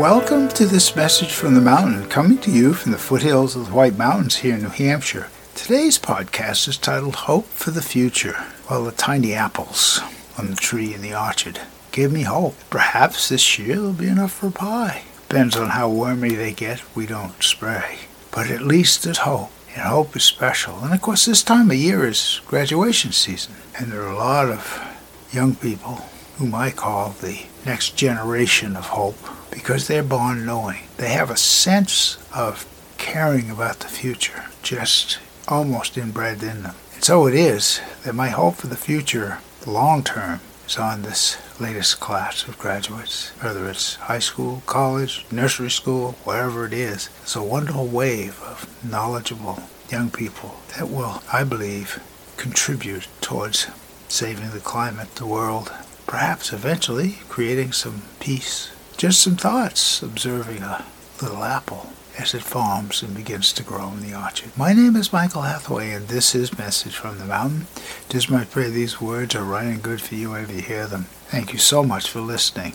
Welcome to this message from the mountain, coming to you from the foothills of the White Mountains here in New Hampshire. Today's podcast is titled Hope for the Future. Well, the tiny apples on the tree in the orchard gave me hope. Perhaps this year there'll be enough for pie. Depends on how wormy they get, we don't spray. But at least there's hope, and hope is special. And of course, this time of year is graduation season, and there are a lot of young people whom I call the next generation of hope because they're born knowing. They have a sense of caring about the future, just almost inbred in them. And so it is that my hope for the future, long term, is on this latest class of graduates, whether it's high school, college, nursery school, wherever it is. It's a wonderful wave of knowledgeable young people that will, I believe, contribute towards saving the climate, the world, perhaps eventually creating some peace. Just some thoughts observing a little apple as it forms and begins to grow in the orchard. My name is Michael Hathaway, and this is Message from the Mountain. Is my prayer these words are right and good for you wherever you hear them. Thank you so much for listening.